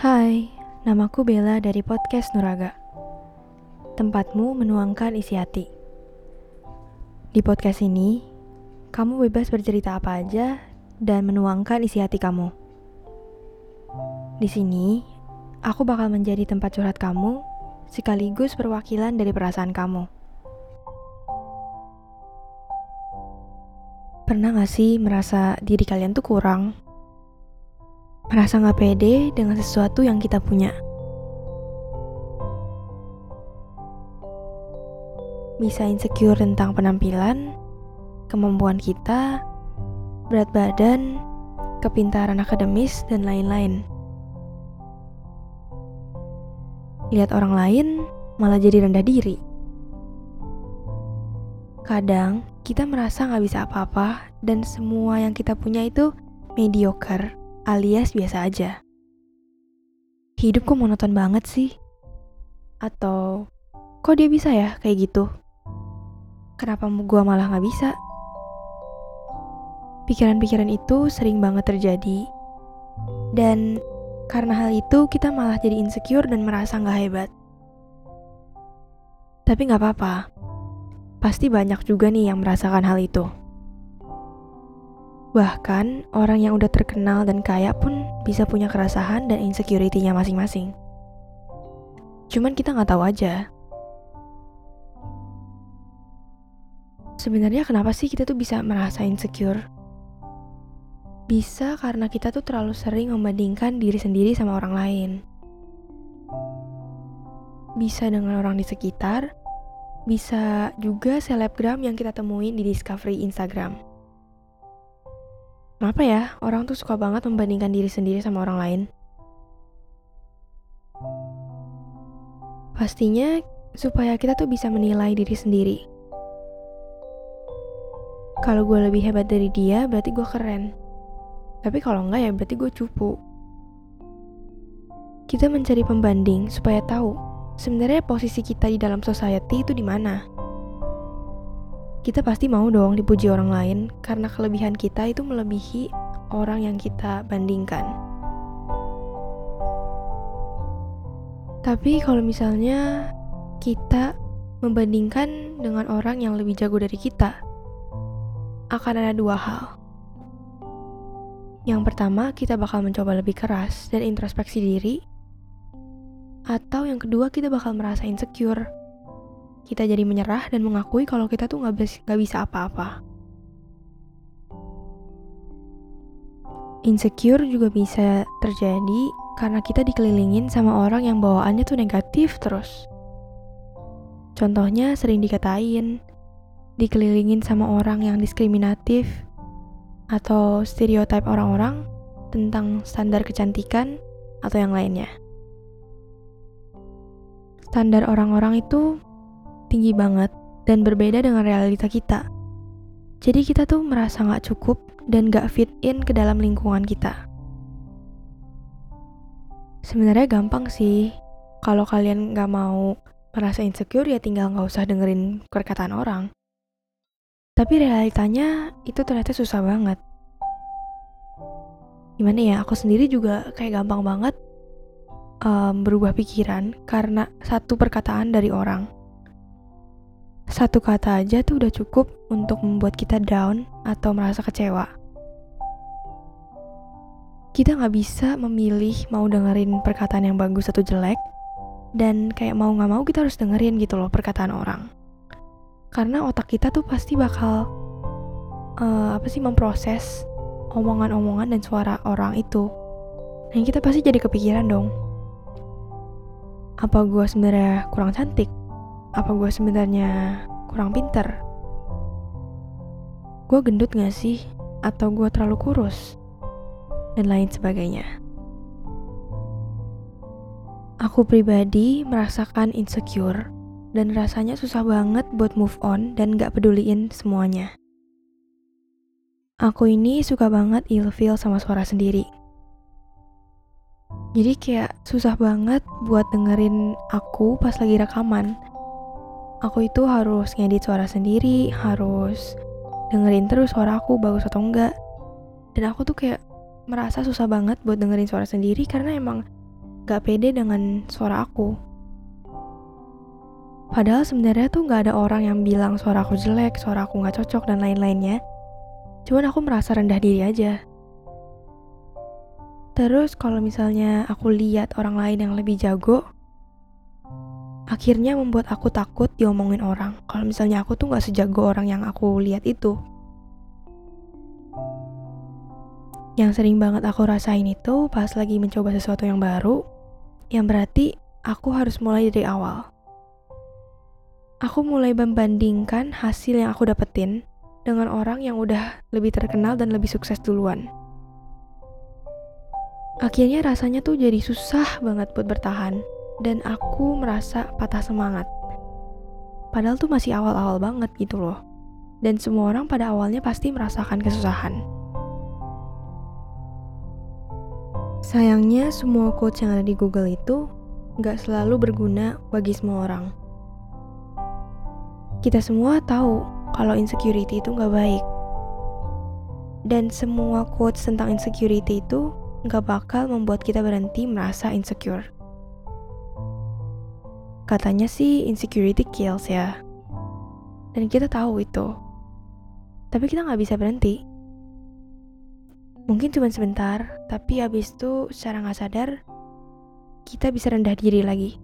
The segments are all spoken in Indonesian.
Hai, namaku Bella dari podcast Nuraga. Tempatmu menuangkan isi hati. Di podcast ini, kamu bebas bercerita apa aja dan menuangkan isi hati kamu. Di sini, aku bakal menjadi tempat curhat kamu sekaligus perwakilan dari perasaan kamu. Pernah gak sih merasa diri kalian tuh kurang? Merasa gak pede dengan sesuatu yang kita punya? Bisa insecure tentang penampilan, kemampuan kita, berat badan, kepintaran akademis, dan lain-lain. Lihat orang lain, malah jadi rendah diri. Kadang kita merasa nggak bisa apa-apa dan semua yang kita punya itu mediocre alias biasa aja. Hidup kok monoton banget sih? Atau kok dia bisa ya kayak gitu? Kenapa gua malah nggak bisa? Pikiran-pikiran itu sering banget terjadi. Dan karena hal itu kita malah jadi insecure dan merasa nggak hebat. Tapi nggak apa-apa, pasti banyak juga nih yang merasakan hal itu. Bahkan orang yang udah terkenal dan kaya pun bisa punya keresahan dan insecurity-nya masing-masing. Cuman kita nggak tahu aja. Sebenarnya kenapa sih kita tuh bisa merasa insecure? Bisa karena kita tuh terlalu sering membandingkan diri sendiri sama orang lain. Bisa dengan orang di sekitar, bisa juga selebgram yang kita temuin di discovery Instagram. Kenapa ya orang tuh suka banget membandingkan diri sendiri sama orang lain? Pastinya supaya kita tuh bisa menilai diri sendiri. Kalau gue lebih hebat dari dia, berarti gue keren. Tapi kalau enggak ya berarti gue cupu. Kita mencari pembanding supaya tahu sebenarnya posisi kita di dalam society itu di mana. Kita pasti mau dong dipuji orang lain karena kelebihan kita itu melebihi orang yang kita bandingkan. Tapi kalau misalnya kita membandingkan dengan orang yang lebih jago dari kita, akan ada dua hal. Yang pertama, kita bakal mencoba lebih keras dan introspeksi diri atau yang kedua kita bakal merasa insecure. Kita jadi menyerah dan mengakui kalau kita tuh nggak bis bisa apa-apa. Insecure juga bisa terjadi karena kita dikelilingin sama orang yang bawaannya tuh negatif terus. Contohnya sering dikatain, dikelilingin sama orang yang diskriminatif, atau stereotip orang-orang tentang standar kecantikan atau yang lainnya standar orang-orang itu tinggi banget dan berbeda dengan realita kita. Jadi kita tuh merasa gak cukup dan gak fit in ke dalam lingkungan kita. Sebenarnya gampang sih, kalau kalian gak mau merasa insecure ya tinggal gak usah dengerin perkataan orang. Tapi realitanya itu ternyata susah banget. Gimana ya, aku sendiri juga kayak gampang banget um, berubah pikiran karena satu perkataan dari orang. Satu kata aja tuh udah cukup untuk membuat kita down atau merasa kecewa. Kita nggak bisa memilih mau dengerin perkataan yang bagus atau jelek, dan kayak mau nggak mau kita harus dengerin gitu loh perkataan orang. Karena otak kita tuh pasti bakal uh, apa sih memproses omongan-omongan dan suara orang itu. Dan kita pasti jadi kepikiran dong, apa gue sebenarnya kurang cantik? Apa gue sebenarnya kurang pinter? Gue gendut gak sih? Atau gue terlalu kurus? Dan lain sebagainya. Aku pribadi merasakan insecure dan rasanya susah banget buat move on dan gak peduliin semuanya. Aku ini suka banget ilfeel sama suara sendiri. Jadi kayak susah banget buat dengerin aku pas lagi rekaman. Aku itu harus ngedit suara sendiri, harus dengerin terus suara aku bagus atau enggak. Dan aku tuh kayak merasa susah banget buat dengerin suara sendiri karena emang gak pede dengan suara aku. Padahal sebenarnya tuh gak ada orang yang bilang suara aku jelek, suara aku gak cocok, dan lain-lainnya. Cuman aku merasa rendah diri aja. Terus kalau misalnya aku lihat orang lain yang lebih jago, akhirnya membuat aku takut diomongin orang. Kalau misalnya aku tuh gak sejago orang yang aku lihat itu. Yang sering banget aku rasain itu pas lagi mencoba sesuatu yang baru, yang berarti aku harus mulai dari awal. Aku mulai membandingkan hasil yang aku dapetin dengan orang yang udah lebih terkenal dan lebih sukses duluan. Akhirnya rasanya tuh jadi susah banget buat bertahan dan aku merasa patah semangat. Padahal tuh masih awal-awal banget gitu loh. Dan semua orang pada awalnya pasti merasakan kesusahan. Sayangnya semua quotes yang ada di Google itu nggak selalu berguna bagi semua orang. Kita semua tahu kalau insecurity itu nggak baik. Dan semua quotes tentang insecurity itu nggak bakal membuat kita berhenti merasa insecure. Katanya sih insecurity kills ya. Dan kita tahu itu. Tapi kita nggak bisa berhenti. Mungkin cuma sebentar, tapi abis itu secara nggak sadar, kita bisa rendah diri lagi.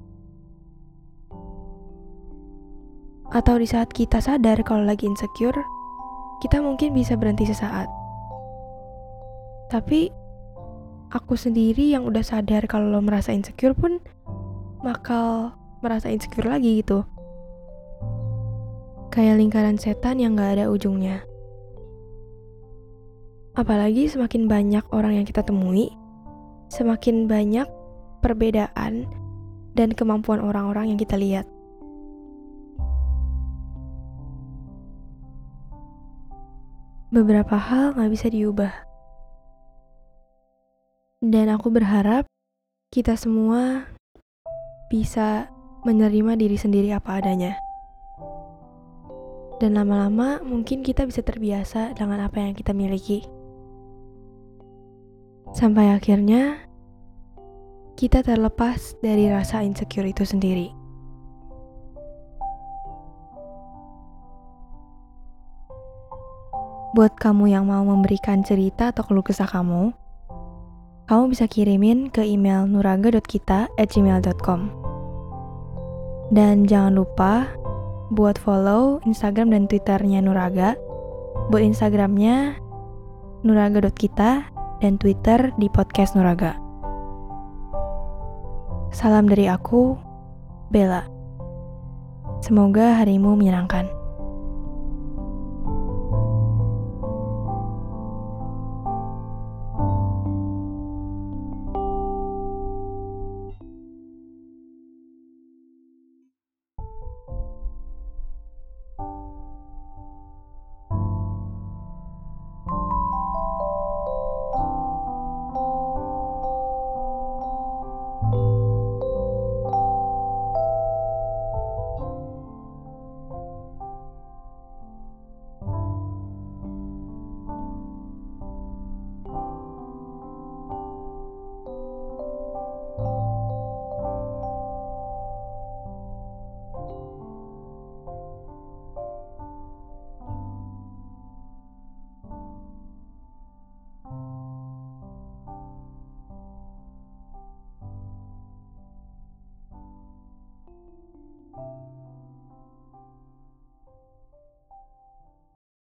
Atau di saat kita sadar kalau lagi insecure, kita mungkin bisa berhenti sesaat. Tapi, aku sendiri yang udah sadar kalau lo merasa insecure pun bakal merasa insecure lagi gitu. Kayak lingkaran setan yang gak ada ujungnya. Apalagi semakin banyak orang yang kita temui, semakin banyak perbedaan dan kemampuan orang-orang yang kita lihat. Beberapa hal gak bisa diubah. Dan aku berharap kita semua bisa menerima diri sendiri apa adanya. Dan lama-lama mungkin kita bisa terbiasa dengan apa yang kita miliki. Sampai akhirnya kita terlepas dari rasa insecure itu sendiri. Buat kamu yang mau memberikan cerita atau keluh kesah kamu, kamu bisa kirimin ke email nuraga.kita@gmail.com. Dan jangan lupa buat follow Instagram dan Twitternya Nuraga. Buat Instagramnya nuraga.kita dan Twitter di podcast Nuraga. Salam dari aku, Bella. Semoga harimu menyenangkan.